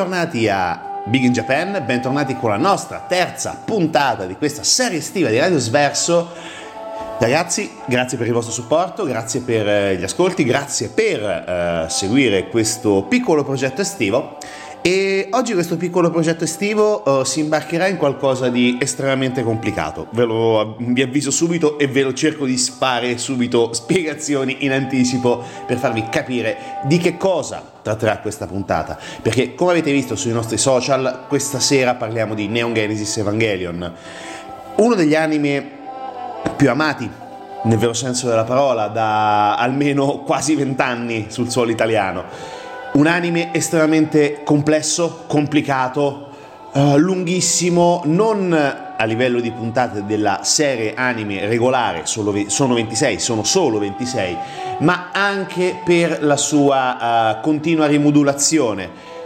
Bentornati a Big in Japan, bentornati con la nostra terza puntata di questa serie estiva di Radio Sverso. Ragazzi, grazie per il vostro supporto, grazie per eh, gli ascolti, grazie per eh, seguire questo piccolo progetto estivo. E oggi questo piccolo progetto estivo eh, si imbarcherà in qualcosa di estremamente complicato. Ve lo vi avviso subito e ve lo cerco di spare subito spiegazioni in anticipo per farvi capire di che cosa tratterà questa puntata. Perché come avete visto sui nostri social, questa sera parliamo di Neon Genesis Evangelion, uno degli anime più amati nel vero senso della parola da almeno quasi vent'anni sul suolo italiano. Un anime estremamente complesso, complicato, eh, lunghissimo, non a livello di puntate della serie anime regolare, solo sono 26, sono solo 26, ma anche per la sua eh, continua rimodulazione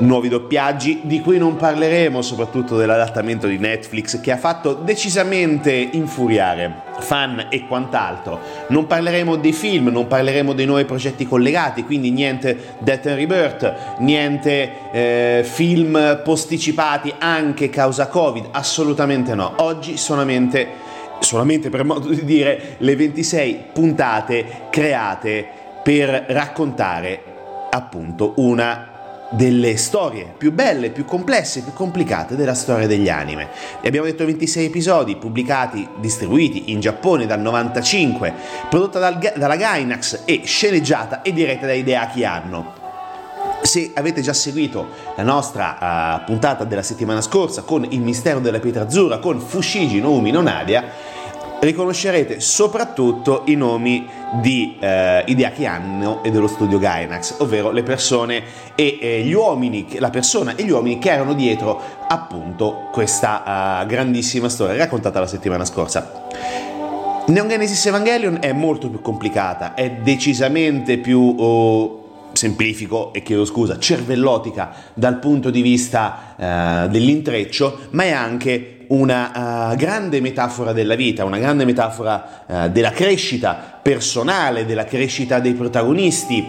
nuovi doppiaggi di cui non parleremo, soprattutto dell'adattamento di Netflix che ha fatto decisamente infuriare fan e quant'altro. Non parleremo dei film, non parleremo dei nuovi progetti collegati, quindi niente Death and Rebirth, niente eh, film posticipati anche causa Covid, assolutamente no. Oggi solamente solamente per modo di dire le 26 puntate create per raccontare appunto una delle storie più belle, più complesse, più complicate della storia degli anime. E abbiamo detto 26 episodi pubblicati, distribuiti in Giappone dal 95, prodotta dal, dalla Gainax e sceneggiata e diretta da Hideaki Anno. Se avete già seguito la nostra uh, puntata della settimana scorsa con Il mistero della pietra azzurra, con Fushigi no Umi no Nadia, riconoscerete soprattutto i nomi di eh, Hideaki Anno e dello studio Gainax, ovvero le persone e eh, gli uomini, la persona e gli uomini che erano dietro appunto questa uh, grandissima storia raccontata la settimana scorsa. Neon Genesis Evangelion è molto più complicata, è decisamente più uh, semplifico e chiedo scusa, cervellotica dal punto di vista uh, dell'intreccio, ma è anche una uh, grande metafora della vita, una grande metafora uh, della crescita personale, della crescita dei protagonisti,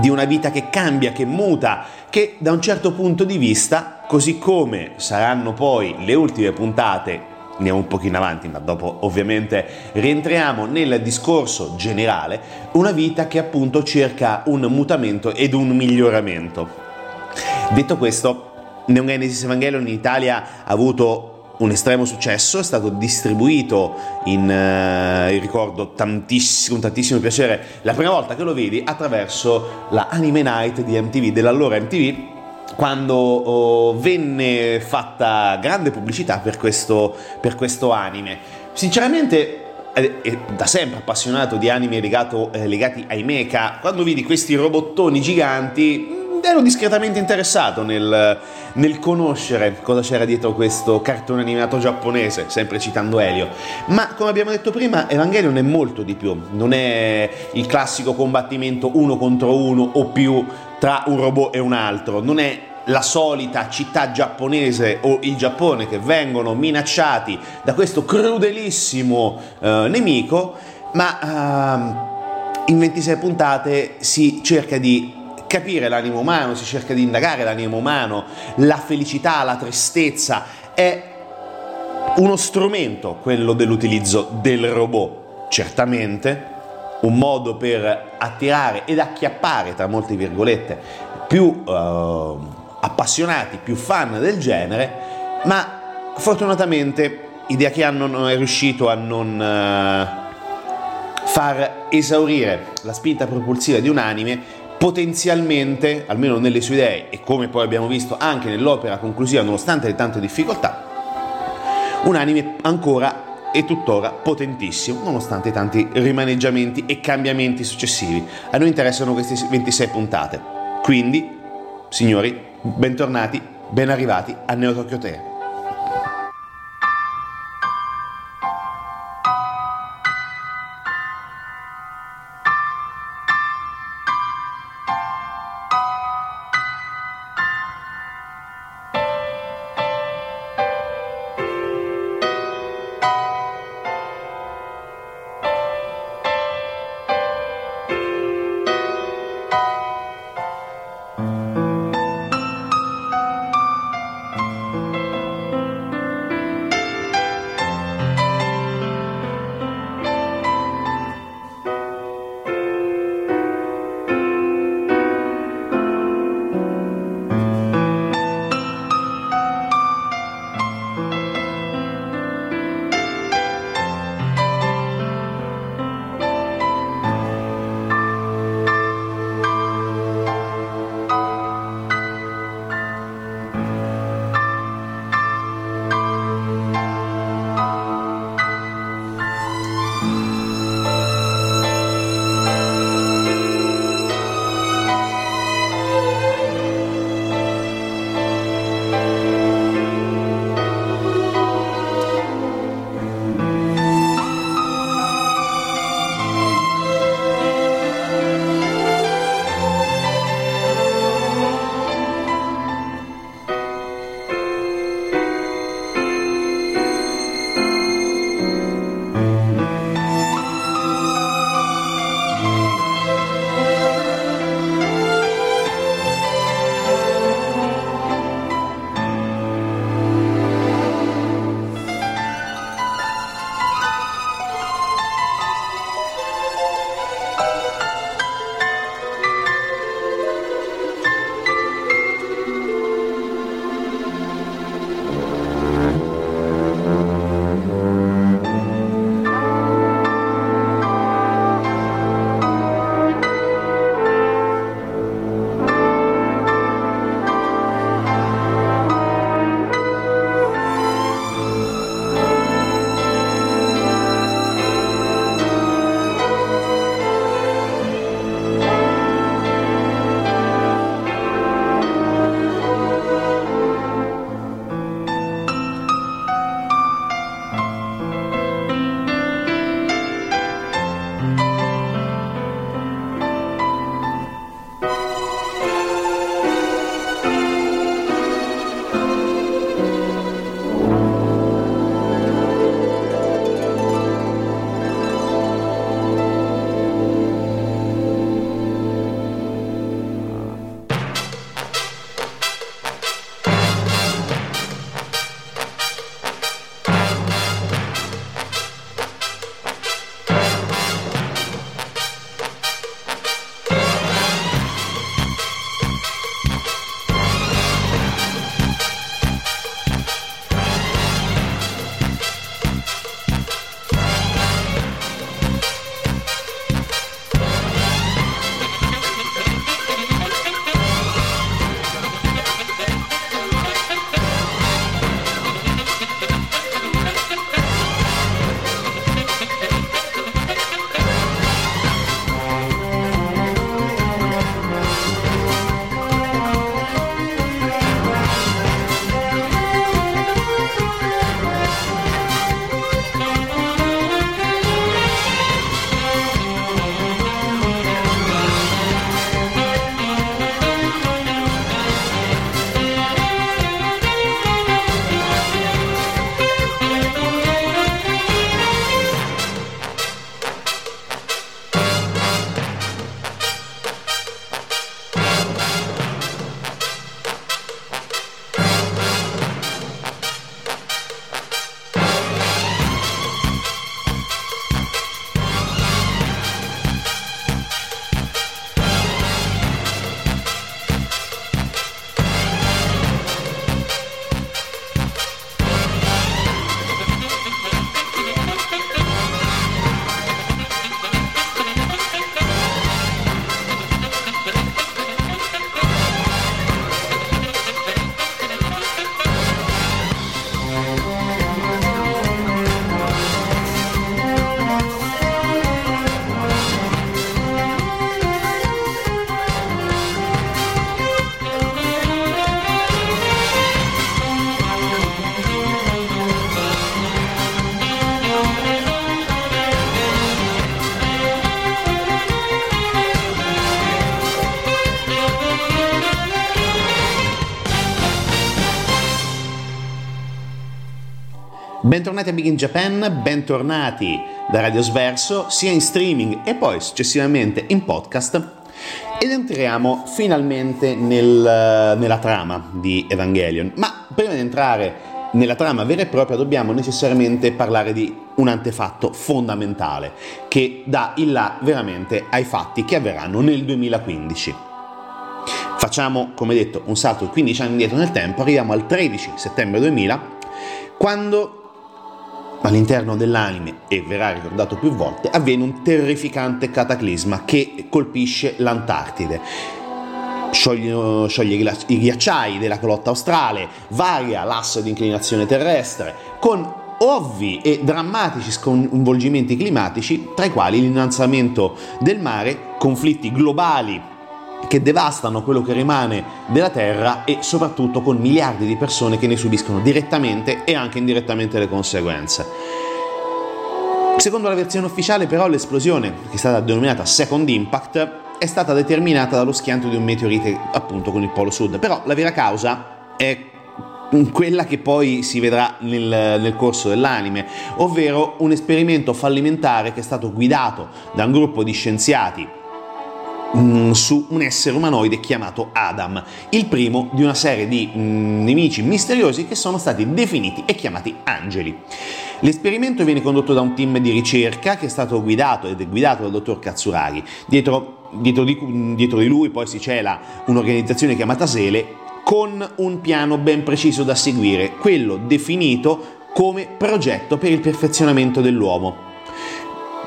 di una vita che cambia, che muta, che da un certo punto di vista, così come saranno poi le ultime puntate andiamo un pochino avanti, ma dopo ovviamente rientriamo nel discorso generale, una vita che appunto cerca un mutamento ed un miglioramento. Detto questo, Neon Genesis Evangelion in Italia ha avuto un estremo successo, è stato distribuito in, eh, ricordo tantissimo, tantissimo piacere, la prima volta che lo vedi attraverso la Anime Night di MTV, dell'allora MTV, quando oh, venne fatta grande pubblicità per questo, per questo anime. Sinceramente, eh, da sempre appassionato di anime legato, eh, legati ai mecha, quando vidi questi robottoni giganti ero discretamente interessato nel, nel, conoscere cosa c'era dietro questo cartone animato giapponese, sempre citando Elio. Ma come abbiamo detto prima, Evangelion è molto di più, non è il classico combattimento uno contro uno o più tra un robot e un altro, non è la solita città giapponese o il Giappone che vengono minacciati da questo crudelissimo eh, nemico, ma eh, in 26 puntate si cerca di capire l'animo umano, si cerca di indagare l'animo umano, la felicità, la tristezza, è uno strumento quello dell'utilizzo del robot, certamente un modo per attirare ed acchiappare, tra molte virgolette, più uh, appassionati, più fan del genere, ma fortunatamente Idea che hanno è riuscito a non uh, far esaurire la spinta propulsiva di un anime potenzialmente, almeno nelle sue idee e come poi abbiamo visto anche nell'opera conclusiva, nonostante le tante difficoltà, un anime ancora e tuttora potentissimo, nonostante i tanti rimaneggiamenti e cambiamenti successivi. A noi interessano queste 26 puntate. Quindi, signori, bentornati, ben arrivati a Neo Tokyo 3. Bentornati a Big in Japan, bentornati da Radio Sverso, sia in streaming e poi successivamente in podcast. Ed entriamo finalmente nel, nella trama di Evangelion. Ma prima di entrare nella trama vera e propria dobbiamo necessariamente parlare di un antefatto fondamentale che dà il là veramente ai fatti che avverranno nel 2015. Facciamo, come detto, un salto di 15 anni indietro nel tempo, arriviamo al 13 settembre 2000, quando all'interno dell'anime, e verrà ricordato più volte, avviene un terrificante cataclisma che colpisce l'Antartide. Scioglie, scioglie i ghiacciai della calotta australe, varia l'asse di inclinazione terrestre, con ovvi e drammatici sconvolgimenti climatici, tra i quali l'innalzamento del mare, conflitti globali che devastano quello che rimane della Terra e soprattutto con miliardi di persone che ne subiscono direttamente e anche indirettamente le conseguenze. Secondo la versione ufficiale però l'esplosione, che è stata denominata Second Impact, è stata determinata dallo schianto di un meteorite appunto con il polo sud, però la vera causa è quella che poi si vedrà nel, nel, corso dell'anime, ovvero un esperimento fallimentare che è stato guidato da un gruppo di scienziati su un essere umanoide chiamato Adam, il primo di una serie di mm, nemici misteriosi che sono stati definiti e chiamati angeli. L'esperimento viene condotto da un team di ricerca che è stato guidato ed è guidato dal dottor Katsuragi. Dietro, dietro, di, dietro di lui poi si cela un'organizzazione chiamata Sele con un piano ben preciso da seguire, quello definito come progetto per il perfezionamento dell'uomo.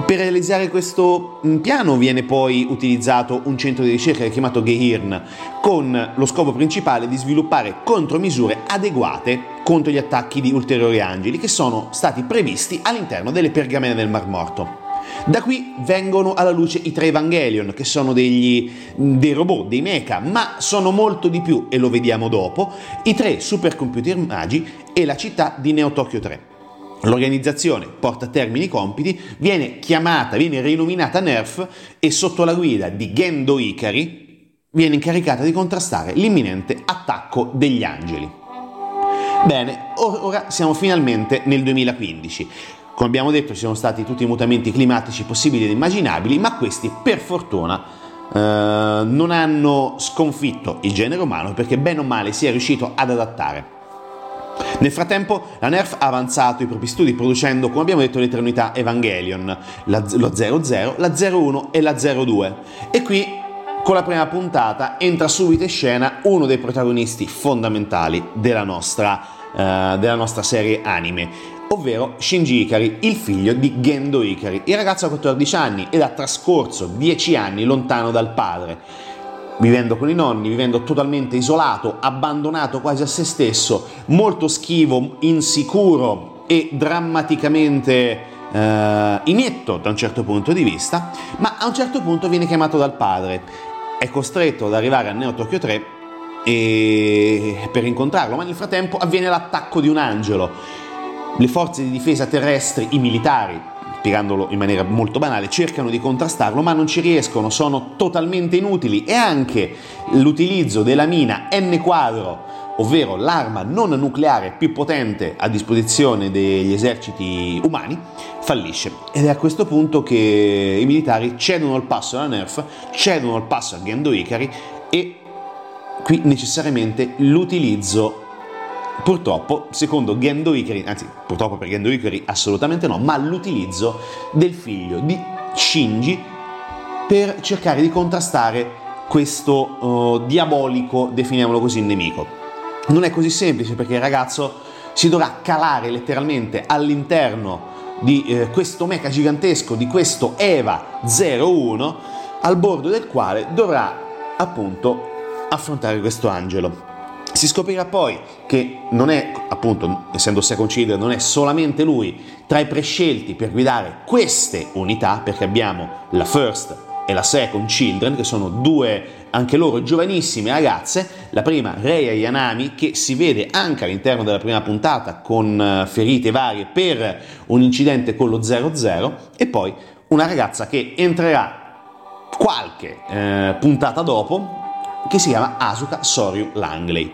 Per realizzare questo mm, piano viene poi utilizzato un centro di ricerca chiamato Gehirn, con lo scopo principale di sviluppare contromisure adeguate contro gli attacchi di ulteriori angeli che sono stati previsti all'interno delle pergamene del Mar Morto. Da qui vengono alla luce i tre Evangelion, che sono degli, mm, dei robot, dei mecha, ma sono molto di più, e lo vediamo dopo, i tre supercomputer magi e la città di Neo Tokyo 3. L'organizzazione porta a termine i compiti, viene chiamata, viene rinominata NERF e sotto la guida di Gendo Ikari viene incaricata di contrastare l'imminente attacco degli angeli. Bene, ora siamo finalmente nel 2015. Come abbiamo detto ci sono stati tutti i mutamenti climatici possibili ed immaginabili, ma questi per fortuna eh, non hanno sconfitto il genere umano perché bene o male si è riuscito ad adattare. Nel frattempo la NERF ha avanzato i propri studi producendo, come abbiamo detto, l'eternità Evangelion, la, lo 00, la 01 e la 02. E qui con la prima puntata entra subito in scena uno dei protagonisti fondamentali della nostra, uh, della nostra serie anime, ovvero Shinji Ikari, il figlio di Gendo Ikari. Il ragazzo ha 14 anni ed ha trascorso 10 anni lontano dal padre vivendo con i nonni, vivendo totalmente isolato, abbandonato quasi a se stesso, molto schivo, insicuro e drammaticamente eh, inetto da un certo punto di vista, ma a un certo punto viene chiamato dal padre, è costretto ad arrivare a Neo Tokyo 3 e... per incontrarlo, ma nel frattempo avviene l'attacco di un angelo. Le forze di difesa terrestri, i militari, spiegandolo in maniera molto banale, cercano di contrastarlo ma non ci riescono, sono totalmente inutili e anche l'utilizzo della mina N quadro, ovvero l'arma non nucleare più potente a disposizione degli eserciti umani, fallisce. Ed è a questo punto che i militari cedono il passo alla NERF, cedono il passo a Gendo Ikari e qui necessariamente l'utilizzo Purtroppo, secondo Gendo Ikari, anzi purtroppo per Gendo Ikari assolutamente no, ma l'utilizzo del figlio di Shinji per cercare di contrastare questo uh, diabolico, definiamolo così, nemico. Non è così semplice perché il ragazzo si dovrà calare letteralmente all'interno di eh, questo mecha gigantesco, di questo EVA 01, al bordo del quale dovrà appunto affrontare questo angelo. Si scoprirà poi che non è, appunto, essendo second children, non è solamente lui tra i prescelti per guidare queste unità, perché abbiamo la first e la second children, che sono due, anche loro, giovanissime ragazze. La prima, Reia Yanami, che si vede anche all'interno della prima puntata con eh, ferite varie per un incidente con lo 00, e poi una ragazza che entrerà qualche eh, puntata dopo che si chiama Asuka Soryu Langley.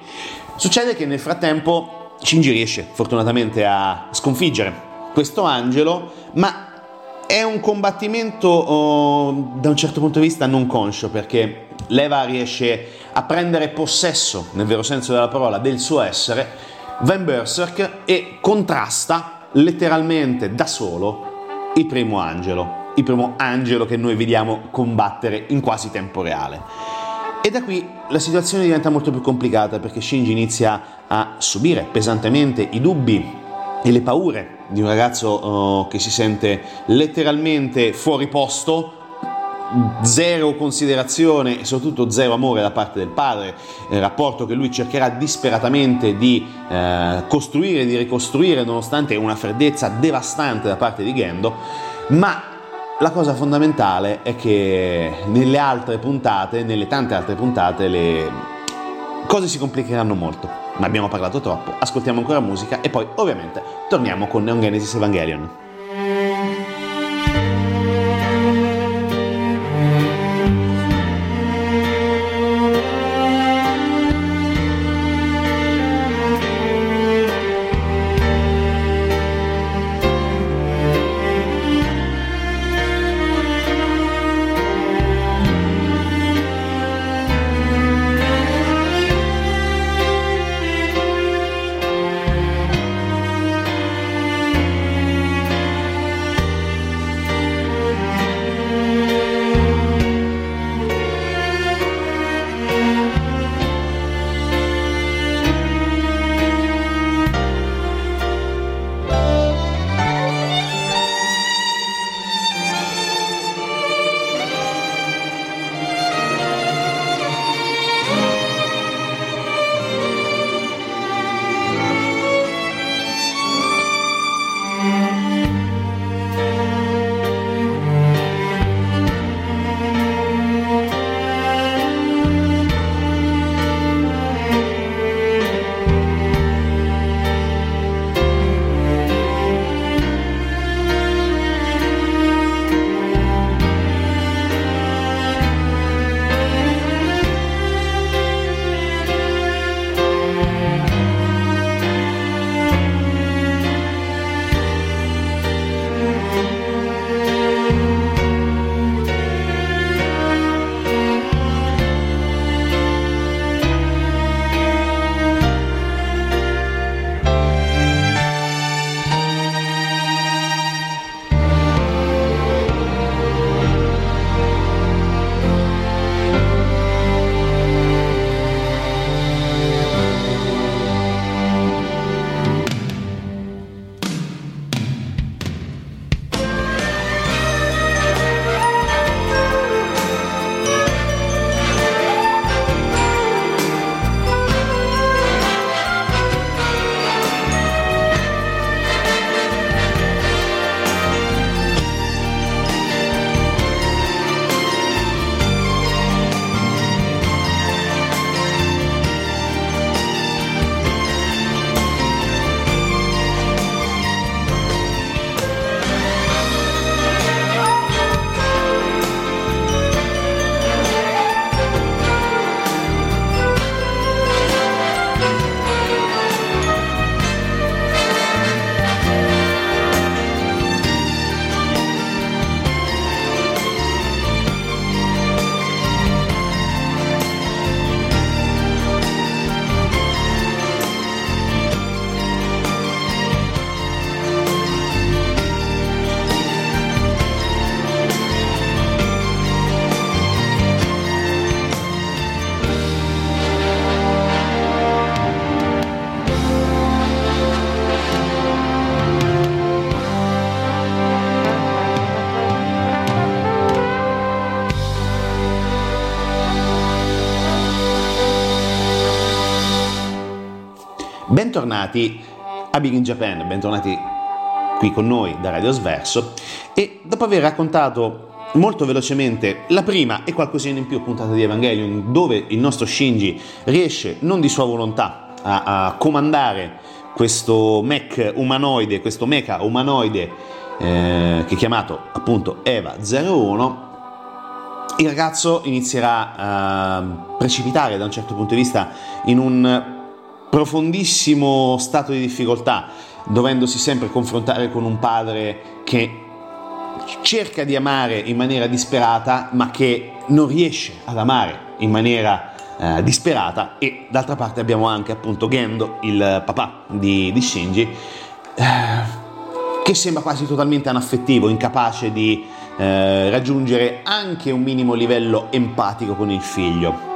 Succede che nel frattempo Shinji riesce fortunatamente a sconfiggere questo angelo, ma è un combattimento oh, da un certo punto di vista non conscio perché Leva riesce a prendere possesso, nel vero senso della parola, del suo essere, va in berserk e contrasta letteralmente da solo il primo angelo, il primo angelo che noi vediamo combattere in quasi tempo reale. E da qui la situazione diventa molto più complicata perché Shinji inizia a subire pesantemente i dubbi e le paure di un ragazzo uh, che si sente letteralmente fuori posto, zero considerazione e soprattutto zero amore da parte del padre, il rapporto che lui cercherà disperatamente di eh, costruire, di ricostruire nonostante una freddezza devastante da parte di Gendo, ma la cosa fondamentale è che nelle altre puntate, nelle tante altre puntate, le cose si complicheranno molto ma abbiamo parlato troppo, ascoltiamo ancora musica e poi ovviamente torniamo con Neon Genesis Evangelion. Bentornati a Big in Japan, bentornati qui con noi da Radio Sverso. E dopo aver raccontato molto velocemente la prima e qualcosina in più puntata di Evangelion dove il nostro Shinji riesce non di sua volontà a, a comandare questo mech umanoide, questo mecha umanoide eh, che è chiamato appunto Eva 01 il ragazzo inizierà a precipitare da un certo punto di vista in un profondissimo stato di difficoltà, dovendosi sempre confrontare con un padre che cerca di amare in maniera disperata, ma che non riesce ad amare in maniera eh, disperata e d'altra parte abbiamo anche appunto Gendo, il papà di, di Shinji, eh, che sembra quasi totalmente anaffettivo, incapace di eh, raggiungere anche un minimo livello empatico con il figlio.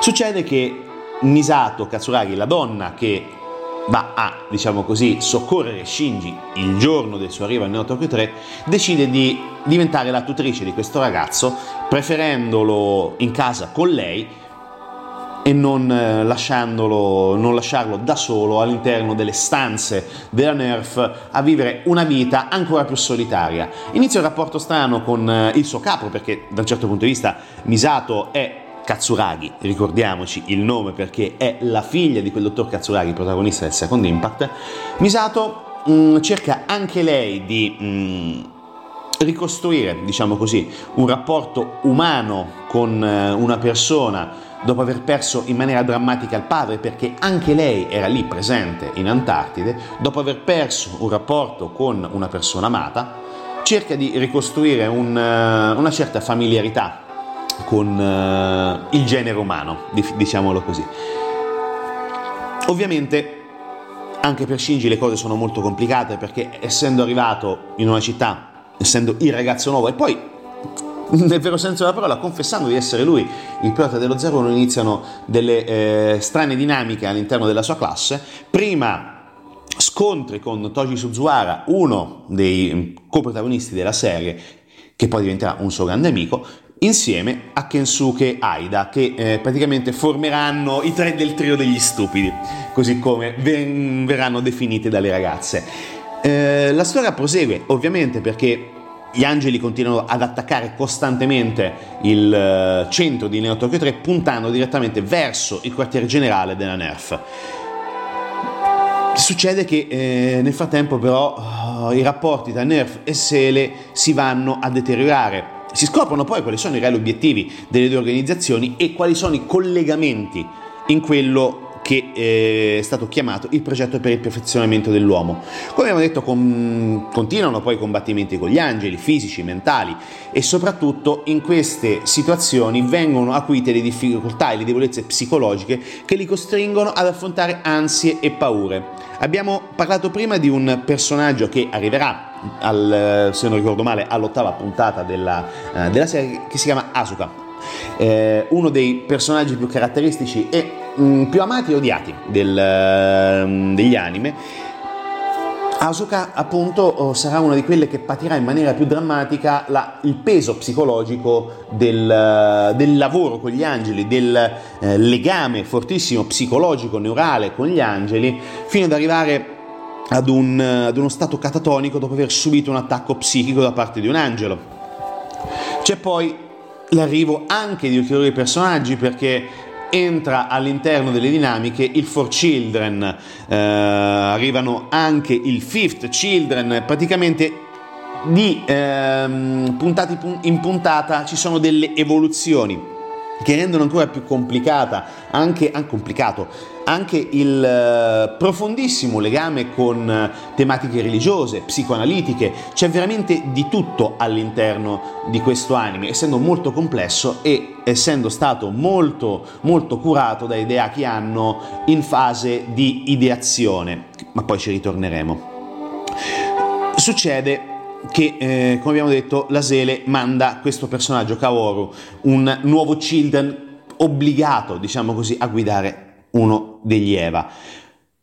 Succede che Misato Katsuragi, la donna che va a, diciamo così, soccorrere Shinji il giorno del suo arrivo al Neo Tokyo 3, decide di diventare la tutrice di questo ragazzo, preferendolo in casa con lei e non, eh, non lasciarlo da solo all'interno delle stanze della Nerf a vivere una vita ancora più solitaria. Inizia un rapporto strano con eh, il suo capo perché da un certo punto di vista Misato è Katsuragi, ricordiamoci il nome perché è la figlia di quel dottor Katsuragi, protagonista del Second Impact, Misato mh, mm, cerca anche lei di mh, mm, ricostruire, diciamo così, un rapporto umano con eh, una persona dopo aver perso in maniera drammatica il padre perché anche lei era lì presente in Antartide, dopo aver perso un rapporto con una persona amata, cerca di ricostruire un, eh, una certa familiarità con uh, il genere umano, diciamolo così. Ovviamente anche per Shinji le cose sono molto complicate perché essendo arrivato in una città, essendo il ragazzo nuovo e poi nel vero senso della parola, confessando di essere lui il pilota dello 01, iniziano delle eh, strane dinamiche all'interno della sua classe. Prima scontri con Toji Suzuhara, uno dei coprotagonisti della serie, che poi diventerà un suo grande amico, insieme a Kensuke Aida, che eh, praticamente formeranno i tre del trio degli stupidi, così come ven- verranno definite dalle ragazze. Eh, la storia prosegue ovviamente perché gli angeli continuano ad attaccare costantemente il eh, centro di Neo Tokyo 3 puntando direttamente verso il quartiere generale della NERF. Succede che eh, nel frattempo però oh, i rapporti tra NERF e Sele si vanno a deteriorare si scoprono poi quali sono i reali obiettivi delle due organizzazioni e quali sono i collegamenti in quello che eh, è stato chiamato il progetto per il perfezionamento dell'uomo. Come abbiamo detto, con, continuano poi i combattimenti con gli angeli, fisici, mentali e soprattutto in queste situazioni vengono acuite le difficoltà e le debolezze psicologiche che li costringono ad affrontare ansie e paure. Abbiamo parlato prima di un personaggio che arriverà al, se non ricordo male, all'ottava puntata della, uh, della serie che si chiama Asuka. Eh, uno dei personaggi più caratteristici e mh, mm, più amati e odiati del, uh, degli anime. Asuka appunto oh, sarà una di quelle che patirà in maniera più drammatica la, il peso psicologico del, del, lavoro con gli angeli, del eh, legame fortissimo psicologico, neurale con gli angeli, fino ad arrivare ad, un, ad uno stato catatonico dopo aver subito un attacco psichico da parte di un angelo. C'è poi l'arrivo anche di ulteriori personaggi perché entra all'interno delle dinamiche il Four Children, eh, arrivano anche il Fifth Children, praticamente di ehm, puntati in puntata ci sono delle evoluzioni che rendono ancora più complicata, anche, anche complicato, anche il eh, profondissimo legame con eh, tematiche religiose, psicoanalitiche, c'è veramente di tutto all'interno di questo anime, essendo molto complesso e essendo stato molto molto curato da idea che hanno in fase di ideazione, ma poi ci ritorneremo. Succede che, eh, come abbiamo detto, la Sele manda questo personaggio, Kaoru, un nuovo Children obbligato, diciamo così, a guidare uno degli Eva.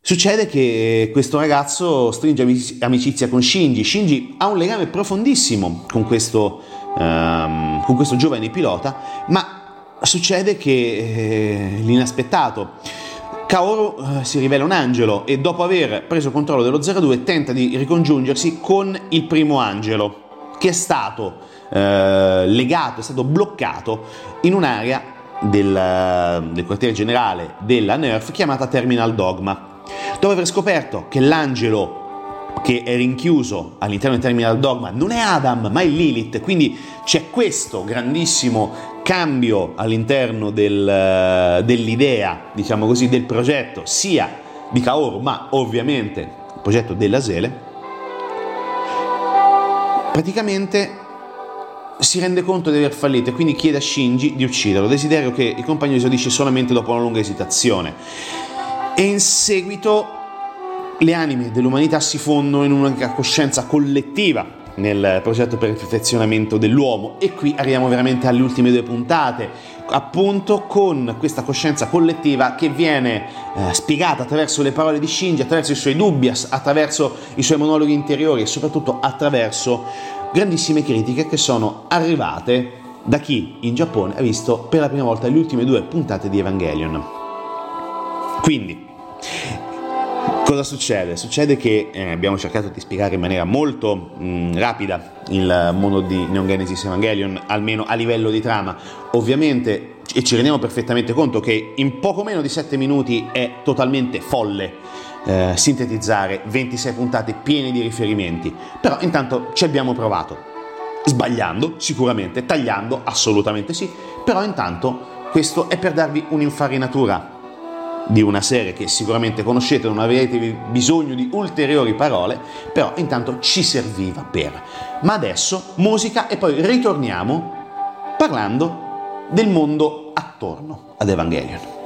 Succede che questo ragazzo stringe amicizia con Shinji. Shinji ha un legame profondissimo con questo, um, con questo giovane pilota, ma succede che eh, l'inaspettato Kaoru eh, si rivela un angelo e dopo aver preso controllo dello 02 tenta di ricongiungersi con il primo angelo che è stato eh, legato, è stato bloccato in un'area del, del quartiere generale della NERF chiamata Terminal Dogma. Dopo aver scoperto che l'angelo che è rinchiuso all'interno del Terminal Dogma non è Adam ma è Lilith, quindi c'è questo grandissimo cambio all'interno del, dell'idea, diciamo così, del progetto, sia di Kaoru, ma ovviamente il progetto della Sele, praticamente si rende conto di aver fallito e quindi chiede a Shinji di ucciderlo, desiderio che il compagno esaudisce solamente dopo una lunga esitazione. E in seguito le anime dell'umanità si fondono in un'unica coscienza collettiva nel progetto per il perfezionamento dell'uomo e qui arriviamo veramente alle ultime due puntate, appunto con questa coscienza collettiva che viene eh, spiegata attraverso le parole di Shinji, attraverso i suoi dubbi, attraverso i suoi monologhi interiori e soprattutto attraverso grandissime critiche che sono arrivate da chi in Giappone ha visto per la prima volta le ultime due puntate di Evangelion. Quindi, cosa succede? Succede che eh, abbiamo cercato di spiegare in maniera molto mh, rapida il mondo di Neon Genesis Evangelion, almeno a livello di trama. Ovviamente, e ci rendiamo perfettamente conto che in poco meno di 7 minuti è totalmente folle eh, sintetizzare 26 puntate piene di riferimenti, però intanto ci abbiamo provato. Sbagliando, sicuramente, tagliando, assolutamente sì, però intanto questo è per darvi un'infarinatura di una serie che sicuramente conoscete, non avete bisogno di ulteriori parole, però intanto ci serviva per. Ma adesso musica e poi ritorniamo parlando del mondo attorno ad Evangelion.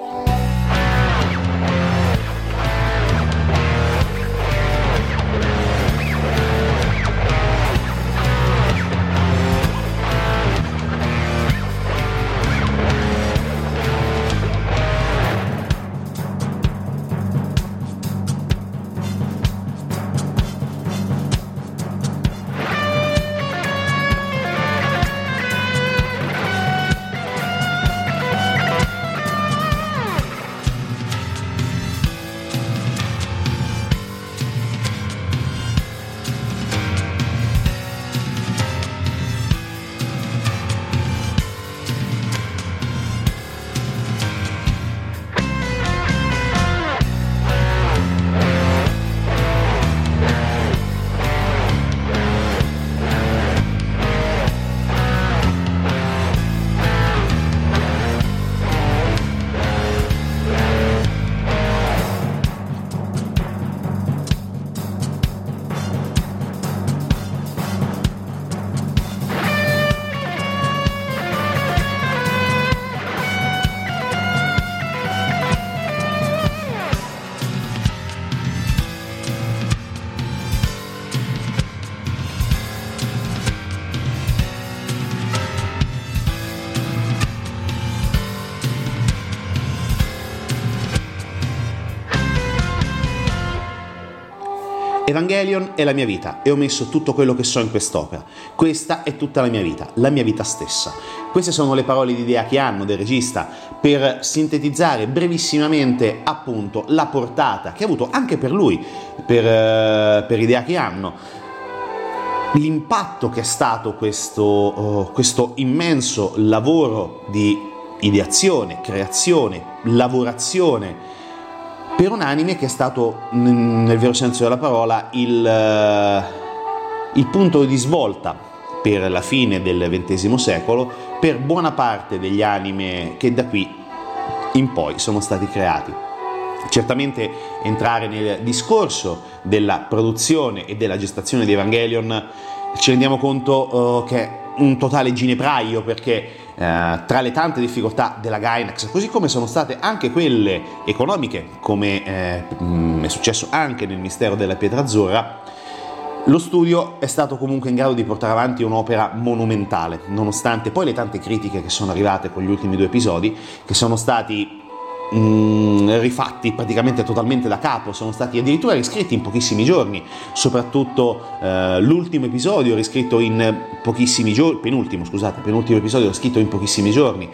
Evangelion è la mia vita e ho messo tutto quello che so in quest'opera. Questa è tutta la mia vita, la mia vita stessa. Queste sono le parole di Hideaki Anno, del regista, per sintetizzare brevissimamente appunto la portata che ha avuto anche per lui, per, uh, per Hideaki Anno, l'impatto che è stato questo, uh, questo immenso lavoro di ideazione, creazione, lavorazione per un anime che è stato, nel vero senso della parola, il, eh, il punto di svolta per la fine del XX secolo per buona parte degli anime che da qui in poi sono stati creati. Certamente entrare nel discorso della produzione e della gestazione di Evangelion ci rendiamo conto uh, che è un totale ginepraio perché eh, tra le tante difficoltà della Gainax, così come sono state anche quelle economiche, come eh, è successo anche nel mistero della pietra azzurra, lo studio è stato comunque in grado di portare avanti un'opera monumentale, nonostante poi le tante critiche che sono arrivate con gli ultimi due episodi, che sono stati mm, rifatti praticamente totalmente da capo, sono stati addirittura riscritti in pochissimi giorni, soprattutto eh, l'ultimo episodio riscritto in pochissimi giorni, penultimo scusate, penultimo episodio scritto in pochissimi giorni,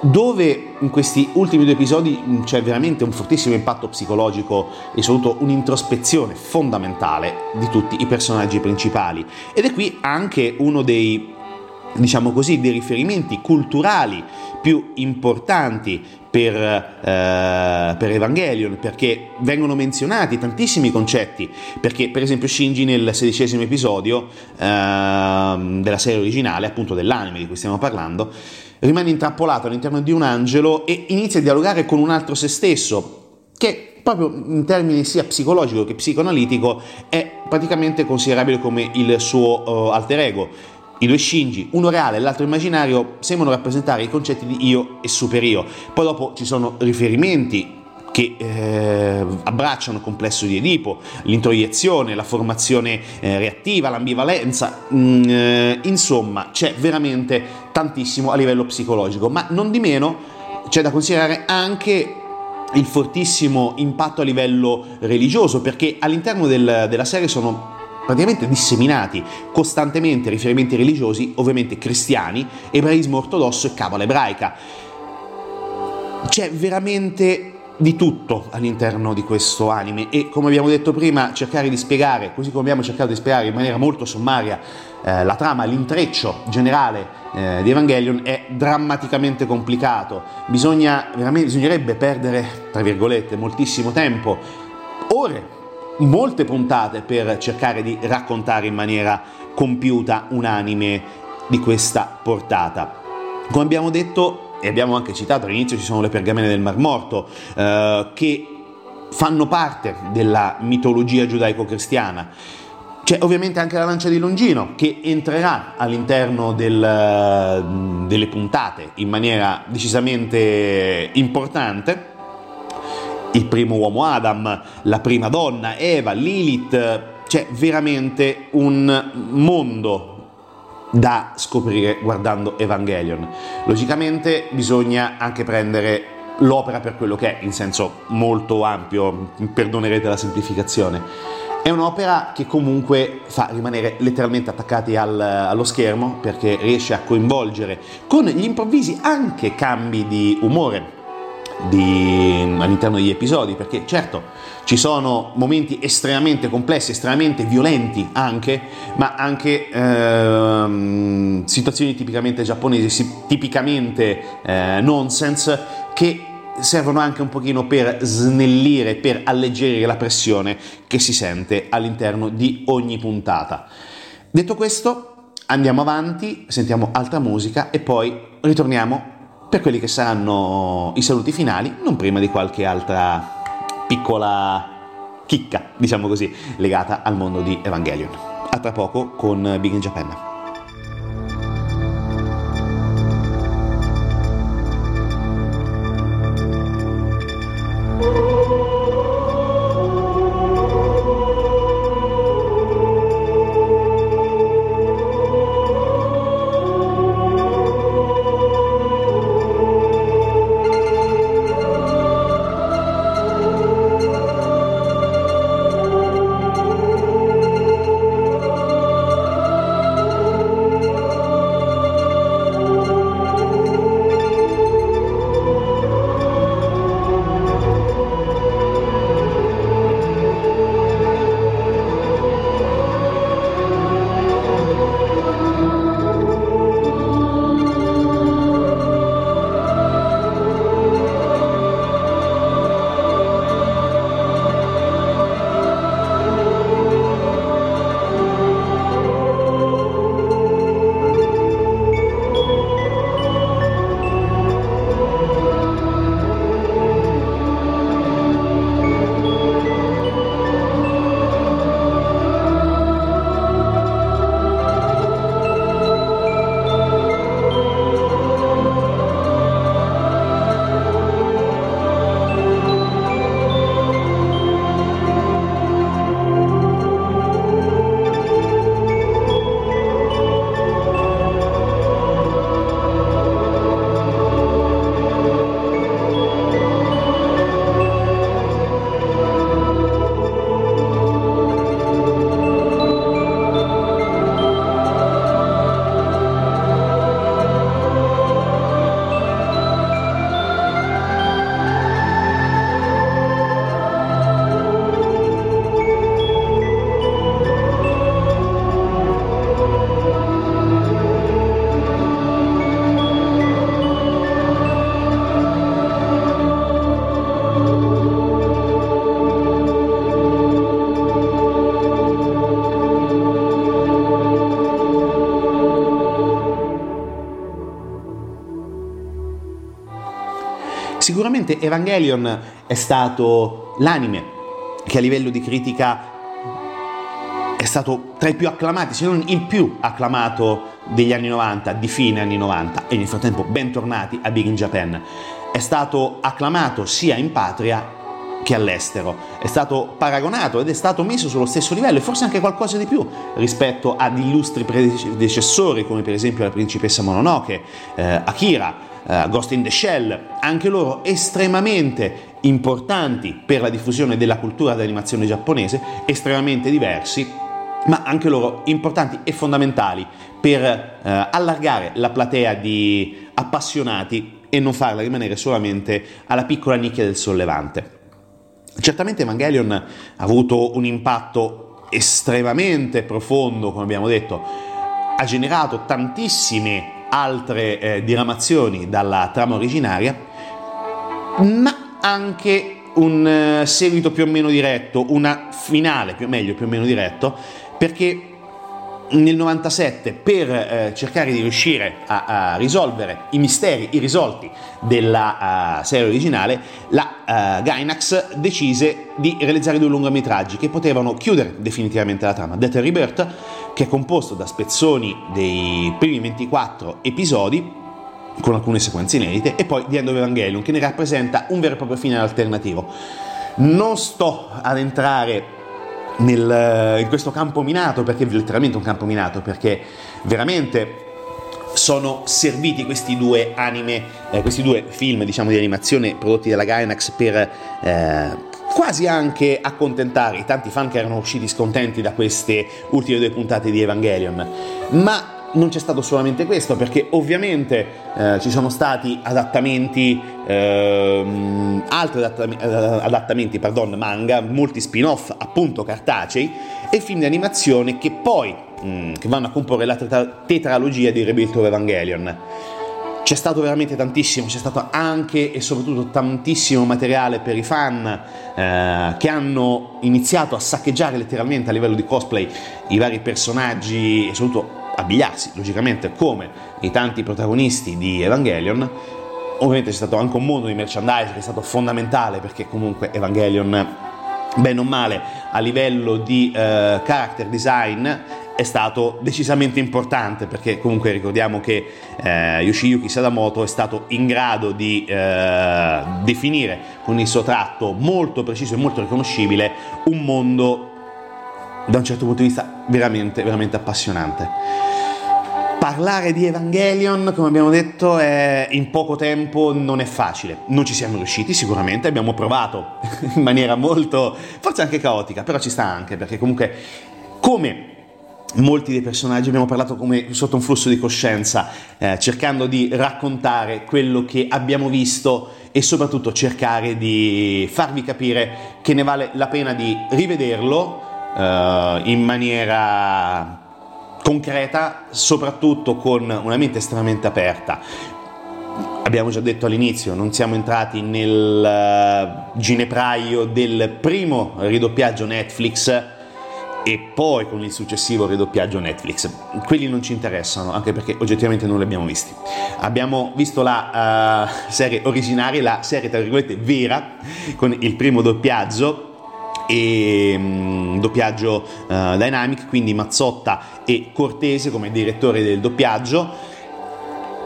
dove in questi ultimi due episodi mm, c'è veramente un fortissimo impatto psicologico e soprattutto un'introspezione fondamentale di tutti i personaggi principali. Ed è qui anche uno dei diciamo così, dei riferimenti culturali più importanti per, eh, per, Evangelion, perché vengono menzionati tantissimi concetti, perché per esempio Shinji nel sedicesimo episodio eh, della serie originale, appunto dell'anime di cui stiamo parlando, rimane intrappolato all'interno di un angelo e inizia a dialogare con un altro se stesso, che proprio in termini sia psicologico che psicoanalitico è praticamente considerabile come il suo uh, alter ego. I due Shinji, uno reale e l'altro immaginario, sembrano rappresentare i concetti di io e superio. Poi dopo ci sono riferimenti che eh, abbracciano il complesso di Edipo, l'introiezione, la formazione eh, reattiva, l'ambivalenza, mm, eh, insomma c'è veramente tantissimo a livello psicologico, ma non di meno c'è da considerare anche il fortissimo impatto a livello religioso, perché all'interno del, della serie sono praticamente disseminati costantemente riferimenti religiosi, ovviamente cristiani, ebraismo ortodosso e cabala ebraica. C'è veramente di tutto all'interno di questo anime e come abbiamo detto prima cercare di spiegare, così come abbiamo cercato di spiegare in maniera molto sommaria eh, la trama, l'intreccio generale eh, di Evangelion è drammaticamente complicato, Bisogna, bisognerebbe perdere, tra virgolette, moltissimo tempo, ore, molte puntate per cercare di raccontare in maniera compiuta un anime di questa portata. Come abbiamo detto, e abbiamo anche citato all'inizio ci sono le pergamene del Mar Morto, eh, che fanno parte della mitologia giudaico-cristiana. C'è ovviamente anche la lancia di Longino che entrerà all'interno del, delle puntate in maniera decisamente importante. Il primo uomo Adam, la prima donna Eva, Lilith, c'è veramente un mondo da scoprire guardando Evangelion. Logicamente bisogna anche prendere l'opera per quello che è, in senso molto ampio, perdonerete la semplificazione. È un'opera che comunque fa rimanere letteralmente attaccati al, allo schermo perché riesce a coinvolgere con gli improvvisi anche cambi di umore di, all'interno degli episodi, perché certo ci sono momenti estremamente complessi, estremamente violenti anche, ma anche ehm, situazioni tipicamente giapponesi, tipicamente eh, nonsense, che servono anche un pochino per snellire, per alleggerire la pressione che si sente all'interno di ogni puntata. Detto questo, andiamo avanti, sentiamo altra musica e poi ritorniamo per quelli che saranno i saluti finali, non prima di qualche altra piccola chicca, diciamo così, legata al mondo di Evangelion. A tra poco con Big in Japan. Sicuramente Evangelion è stato l'anime che a livello di critica è stato tra i più acclamati, se non il più acclamato degli anni 90, di fine anni 90 e nel frattempo bentornati a Big in Japan. È stato acclamato sia in patria che all'estero. È stato paragonato ed è stato messo sullo stesso livello e forse anche qualcosa di più rispetto ad illustri predecessori come per esempio la principessa Mononoke, eh, Akira, eh, Ghost in the Shell, anche loro estremamente importanti per la diffusione della cultura dell'animazione giapponese, estremamente diversi ma anche loro importanti e fondamentali per eh, allargare la platea di appassionati e non farla rimanere solamente alla piccola nicchia del sollevante. Certamente Evangelion ha avuto un impatto estremamente profondo, come abbiamo detto, ha generato tantissime altre eh, diramazioni dalla trama originaria, ma anche un eh, seguito più o meno diretto, una finale, più meglio, più o meno diretto, perché nel 97 per eh, cercare di riuscire a, a, risolvere i misteri irrisolti della uh, serie originale, la uh, Gainax decise di realizzare due lungometraggi che potevano chiudere definitivamente la trama. Death and Rebirth, che è composto da spezzoni dei primi 24 episodi, con alcune sequenze inedite, e poi The End of Evangelion, che ne rappresenta un vero e proprio finale alternativo. Non sto ad entrare nel, in questo campo minato, perché è letteralmente un campo minato, perché veramente sono serviti questi due anime, eh, questi due film diciamo, di animazione prodotti dalla Gainax per eh, quasi anche accontentare i tanti fan che erano usciti scontenti da queste ultime due puntate di Evangelion. Ma non c'è stato solamente questo, perché ovviamente eh, ci sono stati adattamenti, ehm, altri adattami- eh, adattamenti, pardon, manga, molti spin-off appunto cartacei e film di animazione che poi mh, mm, che vanno a comporre la tetra- tetralogia di Rebuild of Evangelion. C'è stato veramente tantissimo, c'è stato anche e soprattutto tantissimo materiale per i fan eh, che hanno iniziato a saccheggiare letteralmente a livello di cosplay i vari personaggi e soprattutto abbigliarsi, logicamente, come i tanti protagonisti di Evangelion. Ovviamente c'è stato anche un mondo di merchandise che è stato fondamentale perché comunque Evangelion, bene o male, a livello di eh, character design è stato decisamente importante perché comunque ricordiamo che eh, Yoshiyuki Sadamoto è stato in grado di eh, definire con il suo tratto molto preciso e molto riconoscibile un mondo da un certo punto di vista veramente, veramente appassionante. Parlare di Evangelion, come abbiamo detto, è, in poco tempo non è facile. Non ci siamo riusciti sicuramente, abbiamo provato in maniera molto, forse anche caotica, però ci sta anche, perché comunque come molti dei personaggi abbiamo parlato come sotto un flusso di coscienza, eh, cercando di raccontare quello che abbiamo visto e soprattutto cercare di farvi capire che ne vale la pena di rivederlo uh, in maniera concreta, soprattutto con una mente estremamente aperta. Abbiamo già detto all'inizio, non siamo entrati nel uh, ginepraio del primo ridoppiaggio Netflix e poi con il successivo ridoppiaggio Netflix. Quelli non ci interessano, anche perché oggettivamente non li abbiamo visti. Abbiamo visto la uh, serie originaria, la serie tra virgolette vera, con il primo doppiaggio e um, doppiaggio uh, Dynamic, quindi Mazzotta e Cortese come direttore del doppiaggio.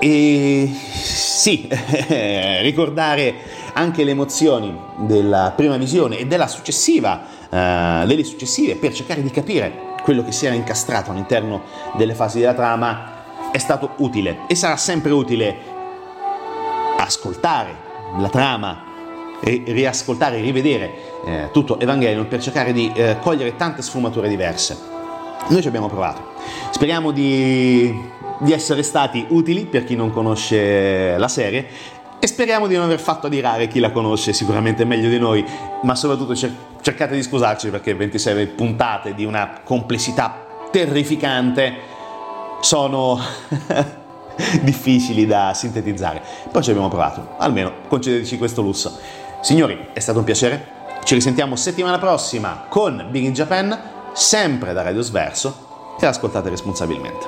E sì, ricordare anche le emozioni della prima visione e della successiva, uh, delle successive per cercare di capire quello che si era incastrato all'interno delle fasi della trama è stato utile e sarà sempre utile ascoltare la trama e riascoltare rivedere eh, tutto Evangelion per cercare di eh, cogliere tante sfumature diverse. Noi ci abbiamo provato. Speriamo di, di essere stati utili per chi non conosce la serie e speriamo di non aver fatto adirare chi la conosce sicuramente meglio di noi, ma soprattutto cer- cercate di scusarci perché 26 puntate di una complessità terrificante sono difficili da sintetizzare. Poi ci abbiamo provato, almeno concedeteci questo lusso. Signori, è stato un piacere. Ci risentiamo settimana prossima con Big in Japan, sempre da Radio Sverso, e ascoltate responsabilmente.